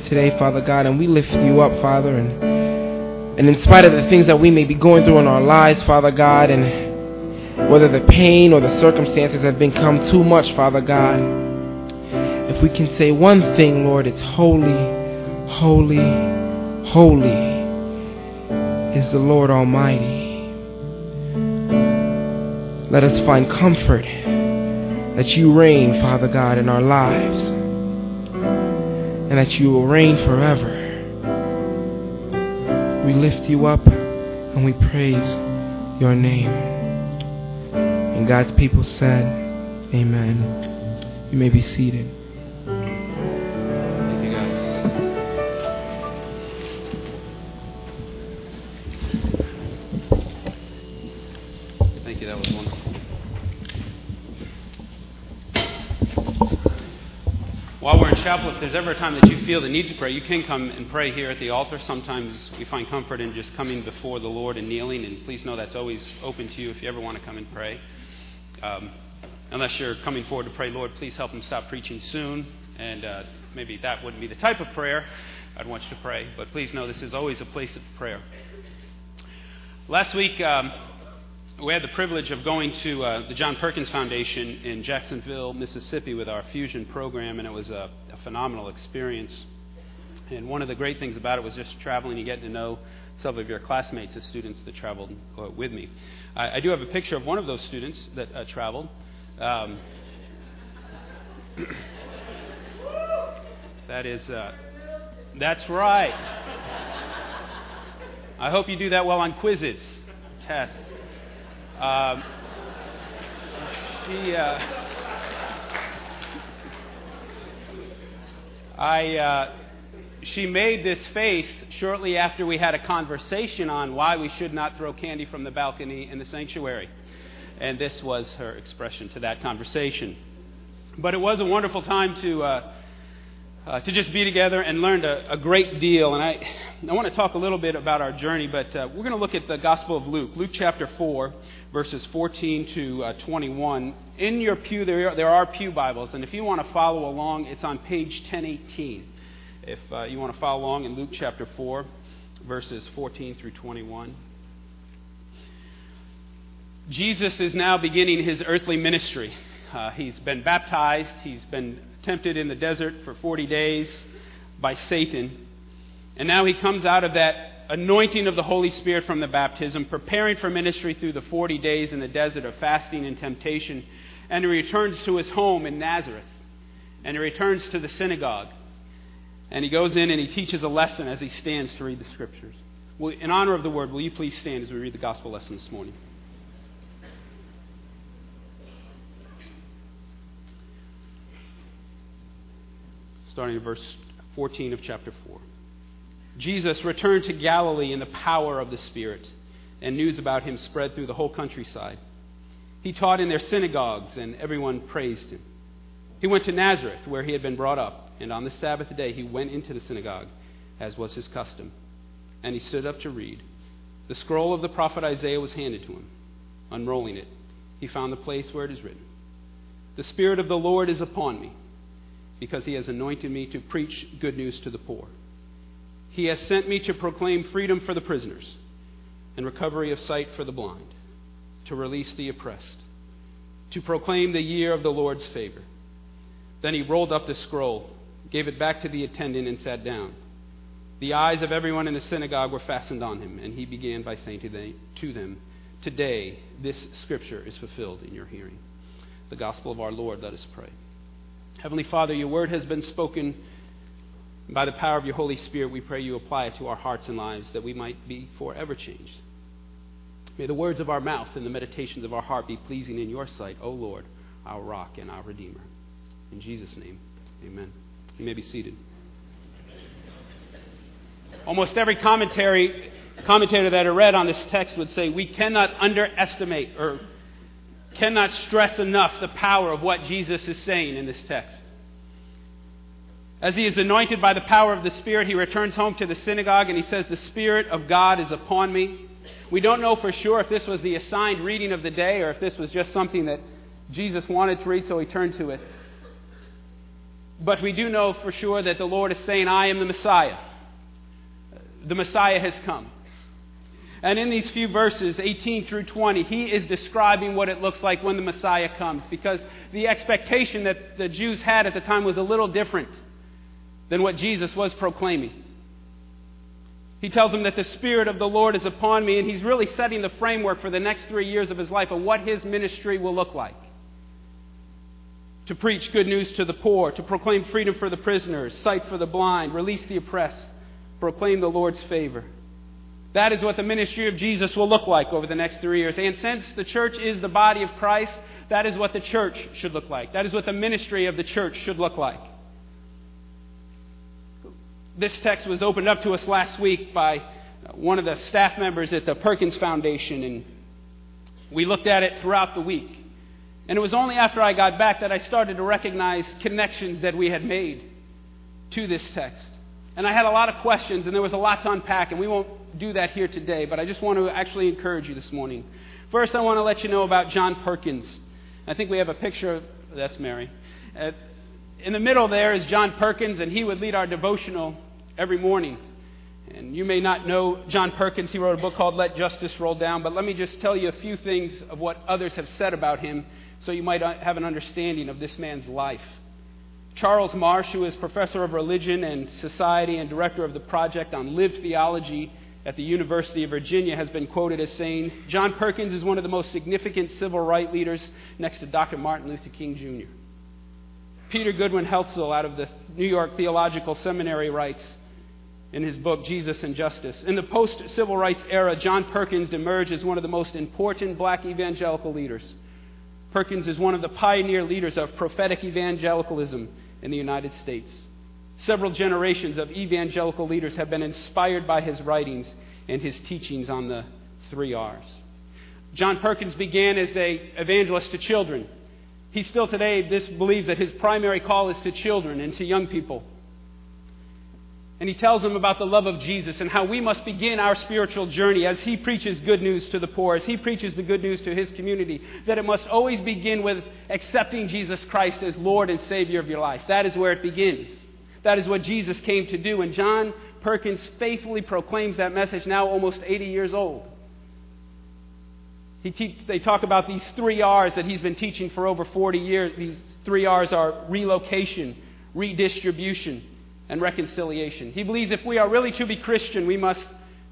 today, Father God, and we lift you up, Father, and and in spite of the things that we may be going through in our lives, Father God, and whether the pain or the circumstances have become too much, Father God, if we can say one thing, Lord, it's holy, holy, holy is the Lord Almighty. Let us find comfort that you reign, Father God, in our lives, and that you will reign forever. We lift you up and we praise your name. And God's people said, Amen. You may be seated. While we're in chapel, if there's ever a time that you feel the need to pray, you can come and pray here at the altar. Sometimes we find comfort in just coming before the Lord and kneeling, and please know that's always open to you if you ever want to come and pray. Um, unless you're coming forward to pray, Lord, please help him stop preaching soon. And uh, maybe that wouldn't be the type of prayer I'd want you to pray. But please know this is always a place of prayer. Last week, um, we had the privilege of going to uh, the John Perkins Foundation in Jacksonville, Mississippi, with our fusion program, and it was a, a phenomenal experience. And one of the great things about it was just traveling and getting to know some of your classmates as students that traveled uh, with me. I, I, do have a picture of one of those students that uh, traveled. Um, that is, uh, that's right. I hope you do that well on quizzes, tests. Um, she, uh, I, uh, she made this face shortly after we had a conversation on why we should not throw candy from the balcony in the sanctuary. And this was her expression to that conversation. But it was a wonderful time to, uh, uh, to just be together and learned a, a, great deal. And I, I want to talk a little bit about our journey, but uh, we're going to look at the Gospel of Luke, Luke chapter 4, verses 14 to uh, 21. In your pew, there are, there are Pew Bibles, and if you want to follow along, it's on page 1018. If uh, you want to follow along in Luke chapter 4, verses 14 through 21. Jesus is now beginning his earthly ministry. Uh, he's been baptized, he's been tempted in the desert for 40 days by Satan. And now he comes out of that anointing of the Holy Spirit from the baptism, preparing for ministry through the 40 days in the desert of fasting and temptation. And he returns to his home in Nazareth. And he returns to the synagogue. And he goes in and he teaches a lesson as he stands to read the scriptures. Well, in honor of the word, will you please stand as we read the gospel lesson this morning? Starting in verse 14 of chapter 4. Jesus returned to Galilee in the power of the Spirit, and news about him spread through the whole countryside. He taught in their synagogues, and everyone praised him. He went to Nazareth, where he had been brought up, and on the Sabbath day he went into the synagogue, as was his custom. And he stood up to read. The scroll of the prophet Isaiah was handed to him. Unrolling it, he found the place where it is written The Spirit of the Lord is upon me because he has anointed me to preach good news to the poor. He has sent me to proclaim freedom for the prisoners and recovery of sight for the blind, to release the oppressed, to proclaim the year of the Lord's favor. Then he rolled up the scroll, gave it back to the attendant, and sat down. The eyes of everyone in the synagogue were fastened on him, and he began by saying to them, Today this scripture is fulfilled in your hearing. The gospel of our Lord, let us pray. Heavenly Father, your word has been spoken. By the power of your Holy Spirit, we pray you apply it to our hearts and lives that we might be forever changed. May the words of our mouth and the meditations of our heart be pleasing in your sight, O Lord, our rock and our Redeemer. In Jesus' name, amen. You may be seated. Almost every commentary, commentator that I read on this text would say we cannot underestimate or cannot stress enough the power of what Jesus is saying in this text. As he is anointed by the power of the Spirit, he returns home to the synagogue and he says, The Spirit of God is upon me. We don't know for sure if this was the assigned reading of the day or if this was just something that Jesus wanted to read, so he turned to it. But we do know for sure that the Lord is saying, I am the Messiah. The Messiah has come. And in these few verses, 18 through 20, he is describing what it looks like when the Messiah comes because the expectation that the Jews had at the time was a little different than what Jesus was proclaiming. He tells them that the Spirit of the Lord is upon me, and he's really setting the framework for the next three years of his life of what his ministry will look like to preach good news to the poor, to proclaim freedom for the prisoners, sight for the blind, release the oppressed, proclaim the Lord's favor. That is what the ministry of Jesus will look like over the next three years. And since the church is the body of Christ, that is what the church should look like. That is what the ministry of the church should look like. This text was opened up to us last week by one of the staff members at the Perkins Foundation, and we looked at it throughout the week. And it was only after I got back that I started to recognize connections that we had made to this text. And I had a lot of questions, and there was a lot to unpack, and we won't do that here today, but I just want to actually encourage you this morning. First, I want to let you know about John Perkins. I think we have a picture of that's Mary. Uh, in the middle there is John Perkins, and he would lead our devotional every morning. And you may not know John Perkins. He wrote a book called Let Justice Roll Down, but let me just tell you a few things of what others have said about him so you might uh, have an understanding of this man's life. Charles Marsh, who is professor of religion and society and director of the project on lived theology at the University of Virginia, has been quoted as saying John Perkins is one of the most significant civil rights leaders next to Dr. Martin Luther King Jr. Peter Goodwin Heltzel out of the New York Theological Seminary writes in his book Jesus and Justice In the post civil rights era, John Perkins emerged as one of the most important black evangelical leaders. Perkins is one of the pioneer leaders of prophetic evangelicalism in the United States. Several generations of evangelical leaders have been inspired by his writings and his teachings on the three R's. John Perkins began as an evangelist to children. He still today this believes that his primary call is to children and to young people. And he tells them about the love of Jesus and how we must begin our spiritual journey as he preaches good news to the poor, as he preaches the good news to his community, that it must always begin with accepting Jesus Christ as Lord and Savior of your life. That is where it begins. That is what Jesus came to do. And John Perkins faithfully proclaims that message now almost 80 years old. Te- they talk about these three R's that he's been teaching for over 40 years. These three R's are relocation, redistribution, and reconciliation. He believes if we are really to be Christian, we must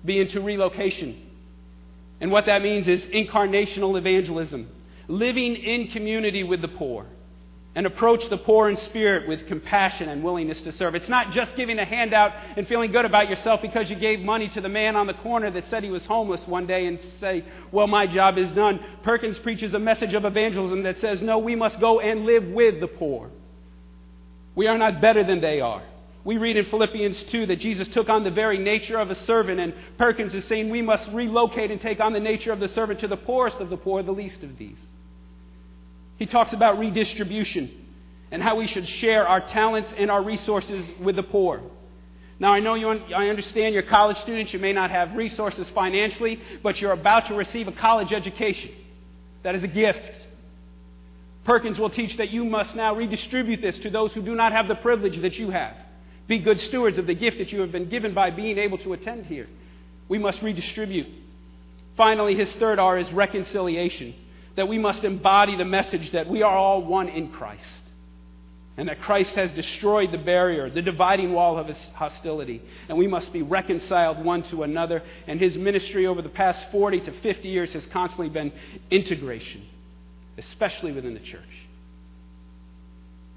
be into relocation. And what that means is incarnational evangelism, living in community with the poor, and approach the poor in spirit with compassion and willingness to serve. It's not just giving a handout and feeling good about yourself because you gave money to the man on the corner that said he was homeless one day and say, Well, my job is done. Perkins preaches a message of evangelism that says, No, we must go and live with the poor. We are not better than they are. We read in Philippians 2 that Jesus took on the very nature of a servant, and Perkins is saying we must relocate and take on the nature of the servant to the poorest of the poor, the least of these. He talks about redistribution and how we should share our talents and our resources with the poor. Now, I know you, I understand you're college students, you may not have resources financially, but you're about to receive a college education. That is a gift. Perkins will teach that you must now redistribute this to those who do not have the privilege that you have. Be good stewards of the gift that you have been given by being able to attend here. We must redistribute. Finally, his third R is reconciliation, that we must embody the message that we are all one in Christ, and that Christ has destroyed the barrier, the dividing wall of his hostility, and we must be reconciled one to another. And his ministry over the past 40 to 50 years has constantly been integration, especially within the church.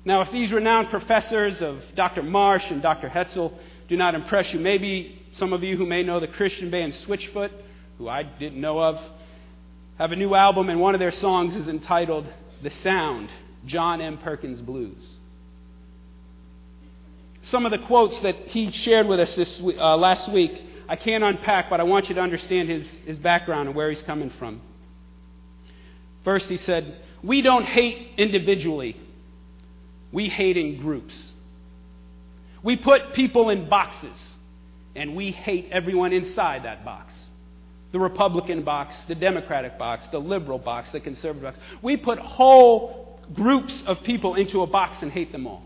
Now, if these renowned professors of Dr. Marsh and Dr. Heltzel do not impress you, maybe some of you who may know the Christian band Switchfoot, who I didn't know of, have a new album, and one of their songs is entitled The Sound John M. Perkins Blues. Some of the quotes that he shared with us this, uh, last week, I can't unpack, but I want you to understand his, his background and where he's coming from. First, he said, We don't hate individually we hate in groups. We put people in boxes, and we hate everyone inside that box the Republican box, the Democratic box, the liberal box, the conservative box. We put whole groups of people into a box and hate them all.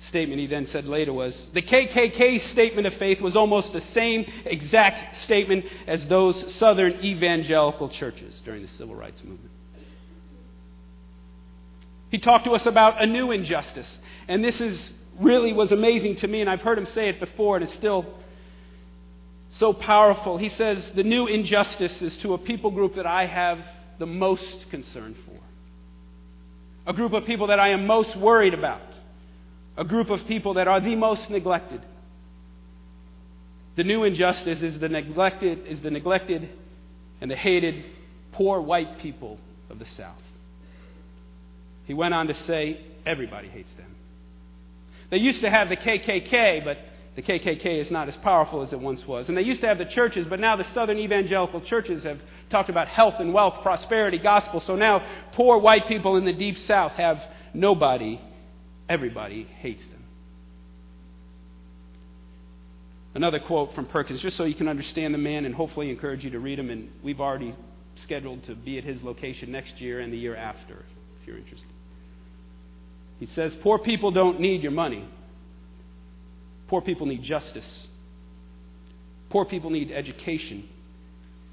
statement he then said later was the KKK statement of faith was almost the same exact statement as those southern evangelical churches during the civil rights movement. He talked to us about a new injustice. And this is really was amazing to me, and I've heard him say it before, and it's still so powerful. He says, The new injustice is to a people group that I have the most concern for, a group of people that I am most worried about, a group of people that are the most neglected. The new injustice is the neglected, is the neglected and the hated poor white people of the South. He went on to say, everybody hates them. They used to have the KKK, but the KKK is not as powerful as it once was. And they used to have the churches, but now the southern evangelical churches have talked about health and wealth, prosperity, gospel. So now poor white people in the deep south have nobody. Everybody hates them. Another quote from Perkins, just so you can understand the man and hopefully encourage you to read him. And we've already scheduled to be at his location next year and the year after, if you're interested. He says, Poor people don't need your money. Poor people need justice. Poor people need education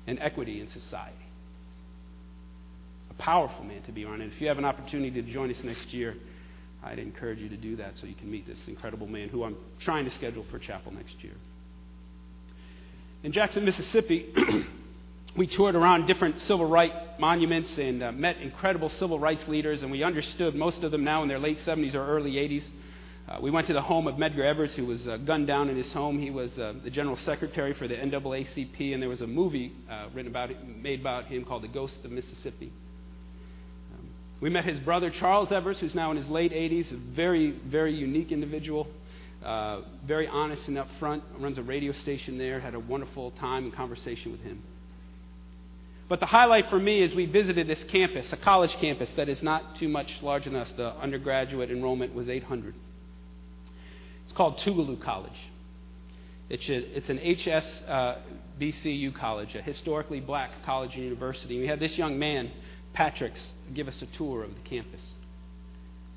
and equity in society. A powerful man to be around. And if you have an opportunity to join us next year, I'd encourage you to do that so you can meet this incredible man who I'm trying to schedule for chapel next year. In Jackson, Mississippi, we toured around different civil rights monuments and uh, met incredible civil rights leaders, and we understood most of them now in their late 70s or early 80s. Uh, we went to the home of Medgar Evers, who was uh, gunned down in his home. He was uh, the general secretary for the NAACP, and there was a movie uh, written about it, made about him called The Ghost of Mississippi. Um, we met his brother Charles Evers, who's now in his late 80s, a very, very unique individual. Uh, very honest and upfront, runs a radio station there, had a wonderful time and conversation with him. But the highlight for me is we visited this campus, a college campus that is not too much larger than us. The undergraduate enrollment was 800. It's called Tougaloo College. It's, a, it's an HSBCU uh, college, a historically black college and university. We had this young man, Patrick, give us a tour of the campus.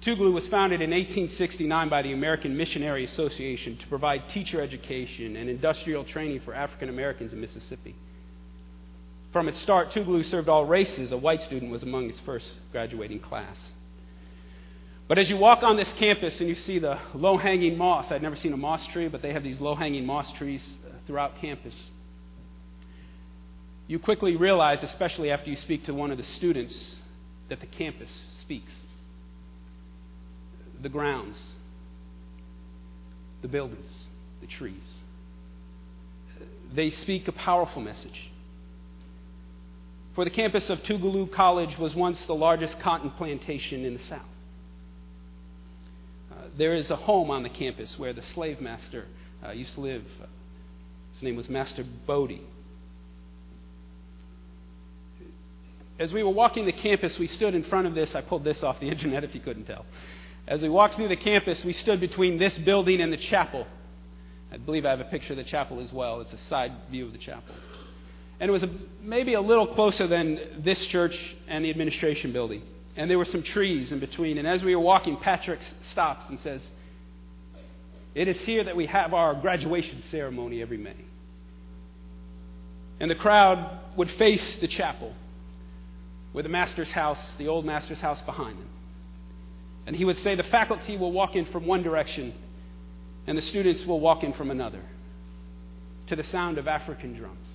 Tougaloo was founded in 1869 by the American Missionary Association to provide teacher education and industrial training for African Americans in Mississippi. From its start, Tougaloo served all races. A white student was among its first graduating class. But as you walk on this campus and you see the low hanging moss, I'd never seen a moss tree, but they have these low hanging moss trees uh, throughout campus. You quickly realize, especially after you speak to one of the students, that the campus speaks. The grounds, the buildings, the trees. They speak a powerful message. For the campus of Tougaloo College was once the largest cotton plantation in the South. There is a home on the campus where the slave master uh, used to live. His name was Master Boddie. As we were walking the campus, we stood in front of this. I pulled this off the internet if you couldn't tell. As we walked through the campus, we stood between this building and the chapel. I believe I have a picture of the chapel as well. It's a side view of the chapel. And it was a, maybe a little closer than this church and the administration building. And there were some trees in between. And as we were walking, Patrick stops and says, It is here that we have our graduation ceremony every May. And the crowd would face the chapel with the master's house, the old master's house behind them. And he would say, The faculty will walk in from one direction, and the students will walk in from another, to the sound of African drums.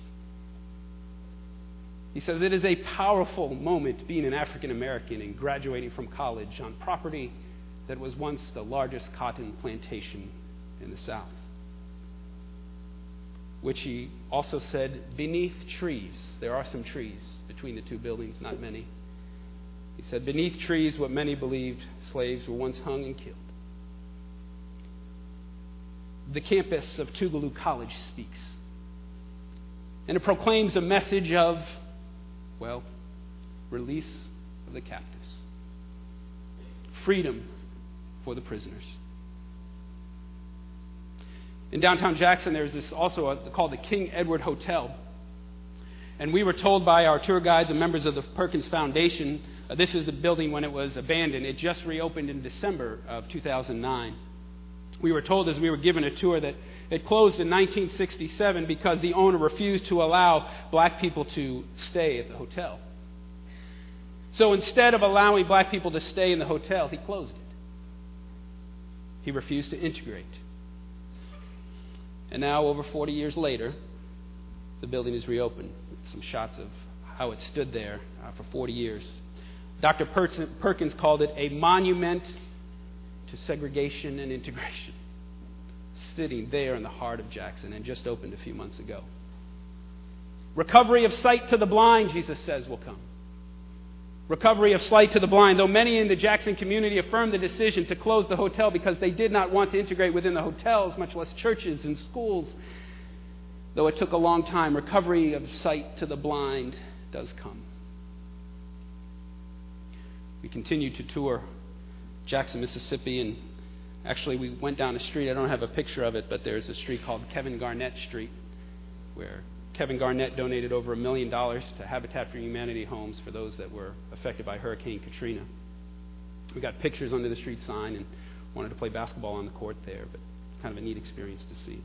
He says it is a powerful moment being an African American and graduating from college on property that was once the largest cotton plantation in the South. Which he also said, beneath trees, there are some trees between the two buildings, not many. He said, beneath trees, what many believed slaves were once hung and killed. The campus of Tougaloo College speaks. And it proclaims a message of well, release of the captives, freedom for the prisoners. In downtown Jackson, there's this also a, called the King Edward Hotel. And we were told by our tour guides and members of the Perkins Foundation uh, this is the building when it was abandoned. It just reopened in December of 2009. We were told as we were given a tour that it closed in 1967 because the owner refused to allow black people to stay at the hotel. So instead of allowing black people to stay in the hotel, he closed it. He refused to integrate. And now, over 40 years later, the building is reopened. Some shots of how it stood there uh, for 40 years. Dr. Perkins called it a monument to segregation and integration, sitting there in the heart of Jackson and just opened a few months ago. Recovery of sight to the blind, Jesus says, will come. Recovery of sight to the blind. Though many in the Jackson community affirmed the decision to close the hotel because they did not want to integrate within the hotels, much less churches and schools, though it took a long time, recovery of sight to the blind does come. We continue to tour Jackson, Mississippi, and actually we went down a street. I don't have a picture of it, but there's a street called Kevin Garnett Street where Kevin Garnett donated over a million dollars to Habitat for Humanity homes for those that were affected by Hurricane Katrina. We got pictures under the street sign and wanted to play basketball on the court there, but kind of a neat experience to see.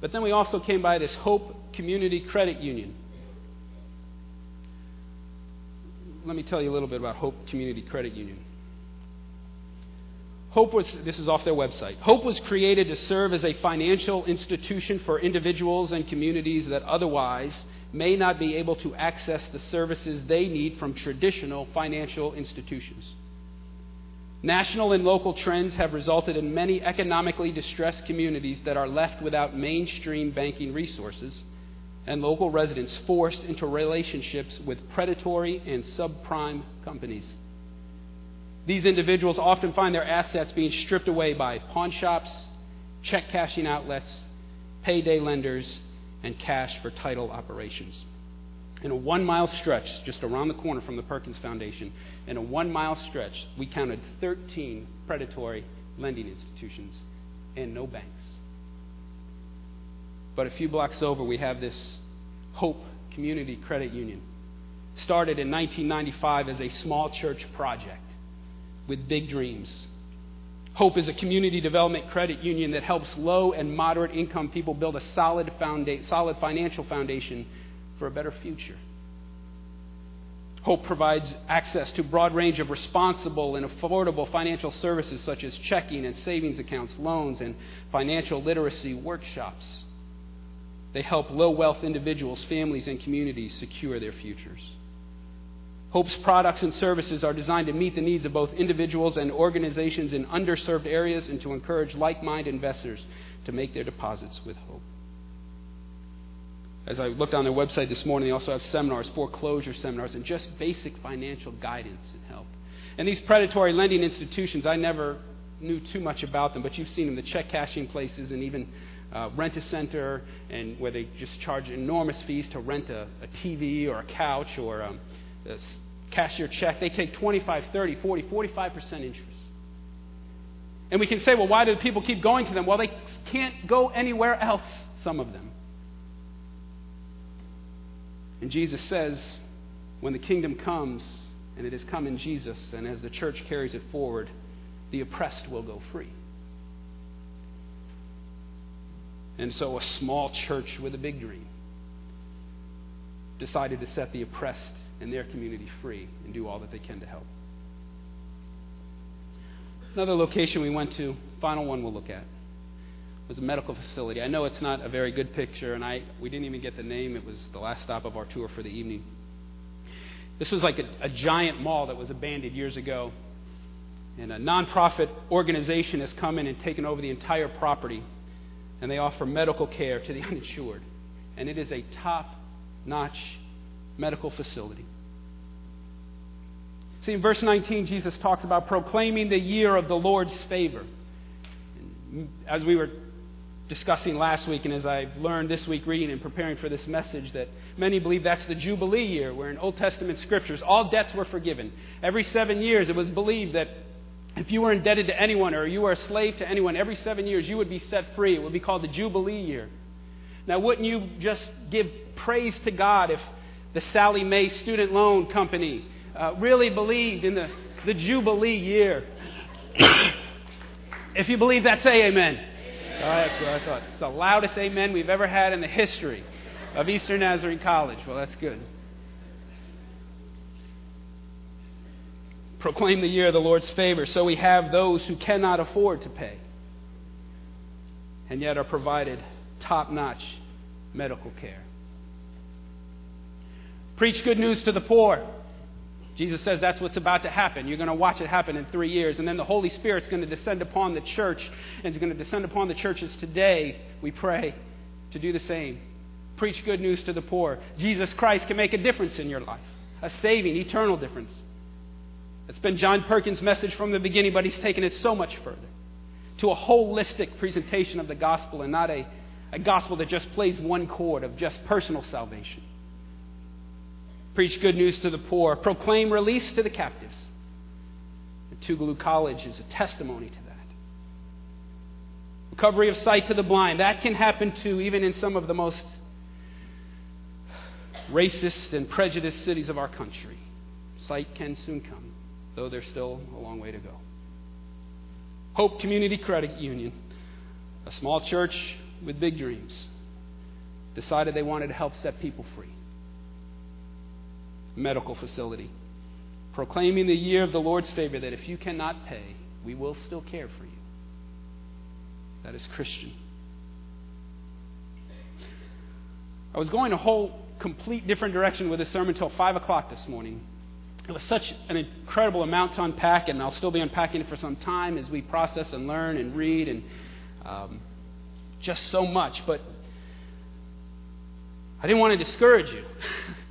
But then we also came by this Hope Community Credit Union. Let me tell you a little bit about Hope Community Credit Union. Hope was, this is off their website. Hope was created to serve as a financial institution for individuals and communities that otherwise may not be able to access the services they need from traditional financial institutions. National and local trends have resulted in many economically distressed communities that are left without mainstream banking resources and local residents forced into relationships with predatory and subprime companies. These individuals often find their assets being stripped away by pawn shops, check cashing outlets, payday lenders, and cash for title operations. In a one mile stretch, just around the corner from the Perkins Foundation, in a one mile stretch, we counted 13 predatory lending institutions and no banks. But a few blocks over, we have this Hope Community Credit Union. Started in 1995 as a small church project with big dreams. Hope is a community development credit union that helps low and moderate income people build a solid, founda- solid financial foundation for a better future. Hope provides access to a broad range of responsible and affordable financial services such as checking and savings accounts, loans, and financial literacy workshops. They help low wealth individuals, families, and communities secure their futures. Hope's products and services are designed to meet the needs of both individuals and organizations in underserved areas and to encourage like minded investors to make their deposits with Hope. As I looked on their website this morning, they also have seminars, foreclosure seminars, and just basic financial guidance and help. And these predatory lending institutions, I never knew too much about them, but you've seen them, the check cashing places and even uh, rent a center, and where they just charge enormous fees to rent a, a TV or a couch or um, cash your check, they take 25, 30, 40, 45% interest. And we can say, well, why do people keep going to them? Well, they can't go anywhere else, some of them. And Jesus says, when the kingdom comes, and it has come in Jesus, and as the church carries it forward, the oppressed will go free. And so a small church with a big dream decided to set the oppressed and their community free and do all that they can to help. Another location we went to, final one we'll look at, was a medical facility. I know it's not a very good picture, and I, we didn't even get the name. It was the last stop of our tour for the evening. This was like a, a giant mall that was abandoned years ago. And a nonprofit organization has come in and taken over the entire property, and they offer medical care to the uninsured. And it is a top notch medical facility. See, in verse 19, Jesus talks about proclaiming the year of the Lord's favor. As we were discussing last week, and as I've learned this week reading and preparing for this message, that many believe that's the Jubilee year, where in Old Testament scriptures all debts were forgiven. Every seven years, it was believed that if you were indebted to anyone or you were a slave to anyone, every seven years you would be set free. It would be called the Jubilee year. Now, wouldn't you just give praise to God if the Sallie Mae Student Loan Company uh, really believed in the, the Jubilee year. If you believe that, say amen. Oh, that's what I thought. It's the loudest amen we've ever had in the history of Eastern Nazarene College. Well, that's good. Proclaim the year of the Lord's favor. So we have those who cannot afford to pay and yet are provided top notch medical care. Preach good news to the poor. Jesus says that's what's about to happen. You're going to watch it happen in three years. And then the Holy Spirit's going to descend upon the church, and it's going to descend upon the churches today, we pray, to do the same. Preach good news to the poor. Jesus Christ can make a difference in your life, a saving, eternal difference. It's been John Perkins' message from the beginning, but he's taken it so much further to a holistic presentation of the gospel and not a, a gospel that just plays one chord of just personal salvation. Preach good news to the poor. Proclaim release to the captives. And Tougaloo College is a testimony to that. Recovery of sight to the blind. That can happen too, even in some of the most racist and prejudiced cities of our country. Sight can soon come, though there's still a long way to go. Hope Community Credit Union, a small church with big dreams, decided they wanted to help set people free medical facility, proclaiming the year of the Lord's favor that if you cannot pay, we will still care for you. That is Christian. I was going a whole complete different direction with this sermon until 5 o'clock this morning. It was such an incredible amount to unpack, and I'll still be unpacking it for some time as we process and learn and read and um, just so much. But I didn't want to discourage you.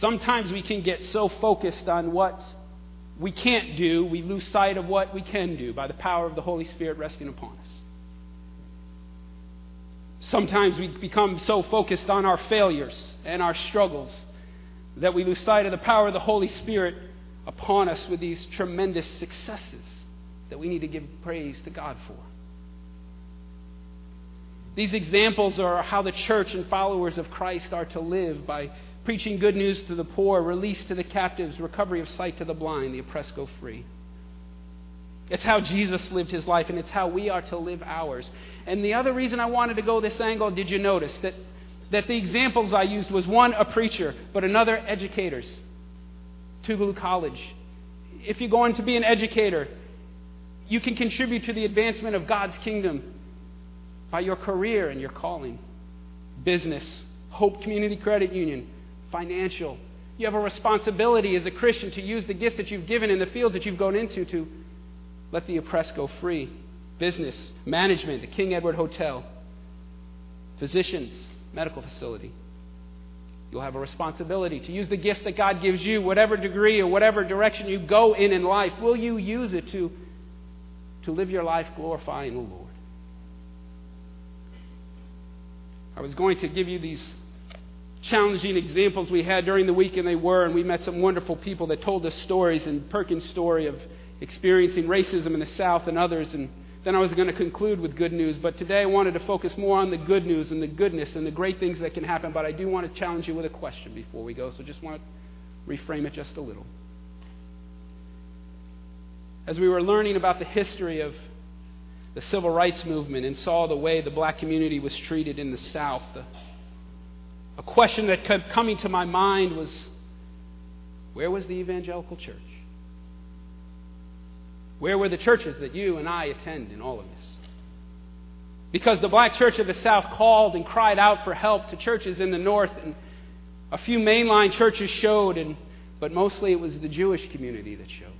Sometimes we can get so focused on what we can't do, we lose sight of what we can do by the power of the Holy Spirit resting upon us. Sometimes we become so focused on our failures and our struggles that we lose sight of the power of the Holy Spirit upon us with these tremendous successes that we need to give praise to God for. These examples are how the church and followers of Christ are to live by preaching good news to the poor, release to the captives, recovery of sight to the blind, the oppressed go free. It's how Jesus lived his life, and it's how we are to live ours. And the other reason I wanted to go this angle, did you notice that, that the examples I used was one, a preacher, but another, educators. Tougaloo College. If you're going to be an educator, you can contribute to the advancement of God's kingdom by your career and your calling. Business, Hope Community Credit Union, financial. You have a responsibility as a Christian to use the gifts that you've given in the fields that you've gone into to let the oppressed go free. Business, management, the King Edward Hotel, physicians, medical facility. You'll have a responsibility to use the gifts that God gives you, whatever degree or whatever direction you go in in life. Will you use it to, to live your life glorifying the Lord? I was going to give you these challenging examples we had during the week, and they were, and we met some wonderful people that told us stories, and Perkins' story of experiencing racism in the South and others, and then I was going to conclude with good news. But today I wanted to focus more on the good news and the goodness and the great things that can happen. But I do want to challenge you with a question before we go, so just want to reframe it just a little. As we were learning about the history of the civil rights movement and saw the way the black community was treated in the South, the a question that kept coming to my mind was where was the evangelical church? Where were the churches that you and I attend in all of this? Because the black church of the South called and cried out for help to churches in the North, and a few mainline churches showed, and, but mostly it was the Jewish community that showed.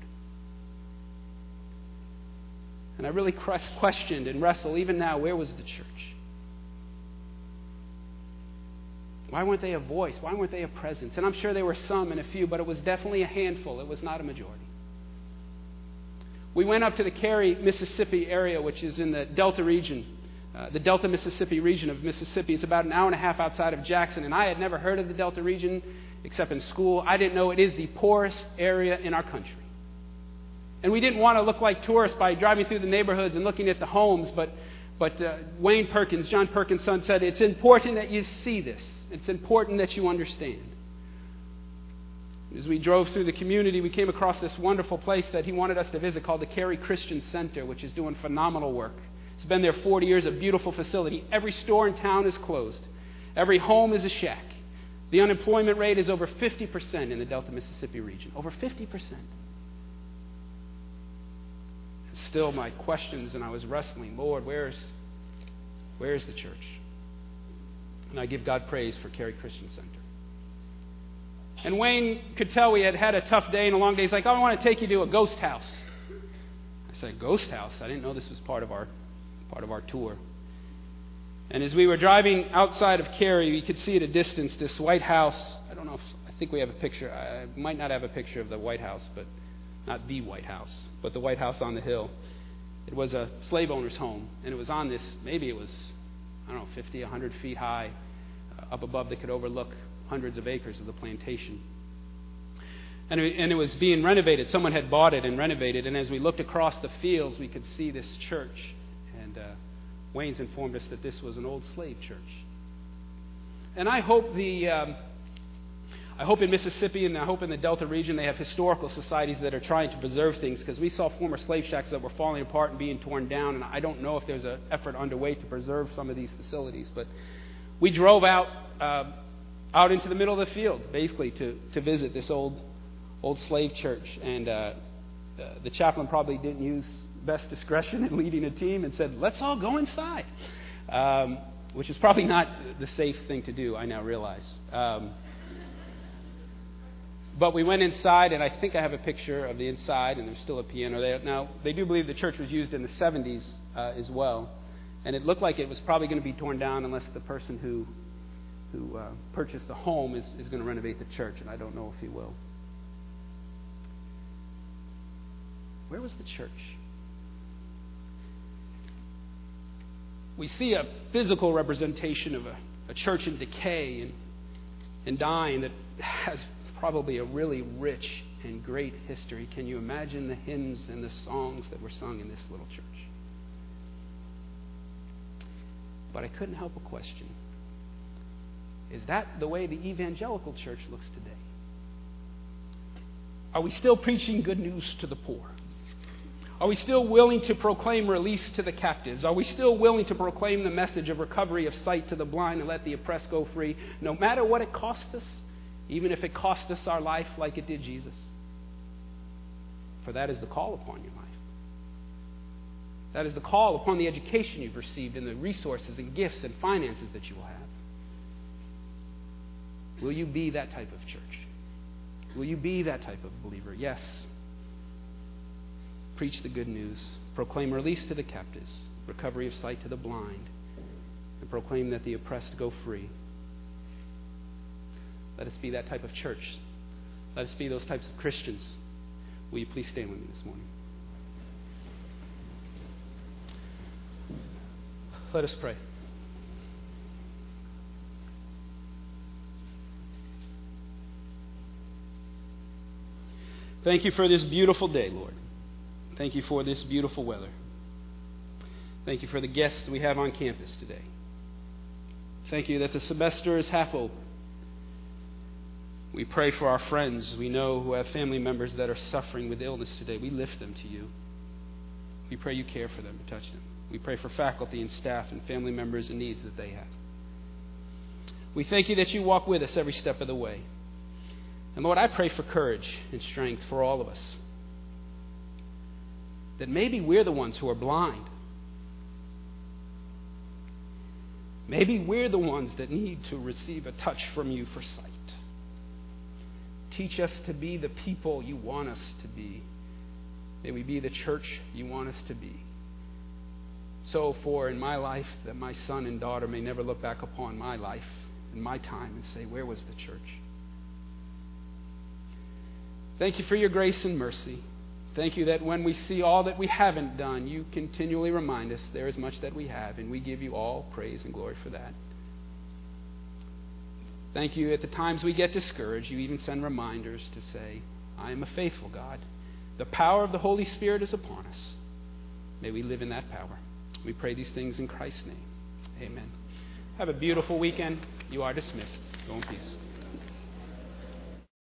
And I really questioned and wrestled, even now, where was the church? Why weren't they a voice? Why weren't they a presence? And I'm sure there were some and a few, but it was definitely a handful. It was not a majority. We went up to the Cary, Mississippi area, which is in the Delta region, uh, the Delta, Mississippi region of Mississippi. It's about an hour and a half outside of Jackson, and I had never heard of the Delta region except in school. I didn't know it is the poorest area in our country. And we didn't want to look like tourists by driving through the neighborhoods and looking at the homes, but, but uh, Wayne Perkins, John Perkins' son, said, It's important that you see this. It's important that you understand. As we drove through the community, we came across this wonderful place that he wanted us to visit called the Cary Christian Center, which is doing phenomenal work. It's been there 40 years, a beautiful facility. Every store in town is closed, every home is a shack. The unemployment rate is over 50% in the Delta Mississippi region. Over 50%. Still, my questions, and I was wrestling Lord, where's, where's the church? And I give God praise for Cary Christian Center. And Wayne could tell we had had a tough day and a long day. He's like, oh, I want to take you to a ghost house. I said, ghost house? I didn't know this was part of our, part of our tour. And as we were driving outside of Cary, we could see at a distance this White House. I don't know if, I think we have a picture. I might not have a picture of the White House, but not the White House, but the White House on the hill. It was a slave owner's home, and it was on this, maybe it was, I don't know, 50, 100 feet high, uh, up above that could overlook hundreds of acres of the plantation. And it, and it was being renovated. Someone had bought it and renovated. And as we looked across the fields, we could see this church. And uh, Wayne's informed us that this was an old slave church. And I hope the. Um, I hope in Mississippi and I hope in the Delta region they have historical societies that are trying to preserve things because we saw former slave shacks that were falling apart and being torn down, and I don't know if there's an effort underway to preserve some of these facilities. But we drove out uh, out into the middle of the field, basically, to, to visit this old, old slave church. And uh, the chaplain probably didn't use best discretion in leading a team and said, let's all go inside, um, which is probably not the safe thing to do, I now realize. Um, but we went inside, and I think I have a picture of the inside, and there's still a piano there. Now, they do believe the church was used in the 70s uh, as well, and it looked like it was probably going to be torn down unless the person who who uh, purchased the home is, is going to renovate the church, and I don't know if he will. Where was the church? We see a physical representation of a, a church in decay and, and dying that has probably a really rich and great history. Can you imagine the hymns and the songs that were sung in this little church? But I couldn't help a question. Is that the way the evangelical church looks today? Are we still preaching good news to the poor? Are we still willing to proclaim release to the captives? Are we still willing to proclaim the message of recovery of sight to the blind and let the oppressed go free, no matter what it costs us, even if it costs us our life like it did Jesus? For that is the call upon your life. That is the call upon the education you've received and the resources and gifts and finances that you will have. Will you be that type of church? Will you be that type of believer? Yes. Preach the good news. Proclaim release to the captives, recovery of sight to the blind, and proclaim that the oppressed go free. Let us be that type of church. Let us be those types of Christians. Will you please stand with me this morning? Let us pray. Thank you for this beautiful day, Lord. Thank you for this beautiful weather. Thank you for the guests we have on campus today. Thank you that the semester is half open. We pray for our friends we know who have family members that are suffering with illness today. We lift them to you. We pray you care for them and touch them. We pray for faculty and staff and family members and needs that they have. We thank you that you walk with us every step of the way. And Lord, I pray for courage and strength for all of us. That maybe we're the ones who are blind. Maybe we're the ones that need to receive a touch from you for sight. Teach us to be the people you want us to be. May we be the church you want us to be. So, for in my life, that my son and daughter may never look back upon my life and my time and say, Where was the church? Thank you for your grace and mercy. Thank you that when we see all that we haven't done, you continually remind us there is much that we have, and we give you all praise and glory for that. Thank you at the times we get discouraged, you even send reminders to say, I am a faithful God. The power of the Holy Spirit is upon us. May we live in that power. We pray these things in Christ's name. Amen. Have a beautiful weekend. You are dismissed. Go in peace.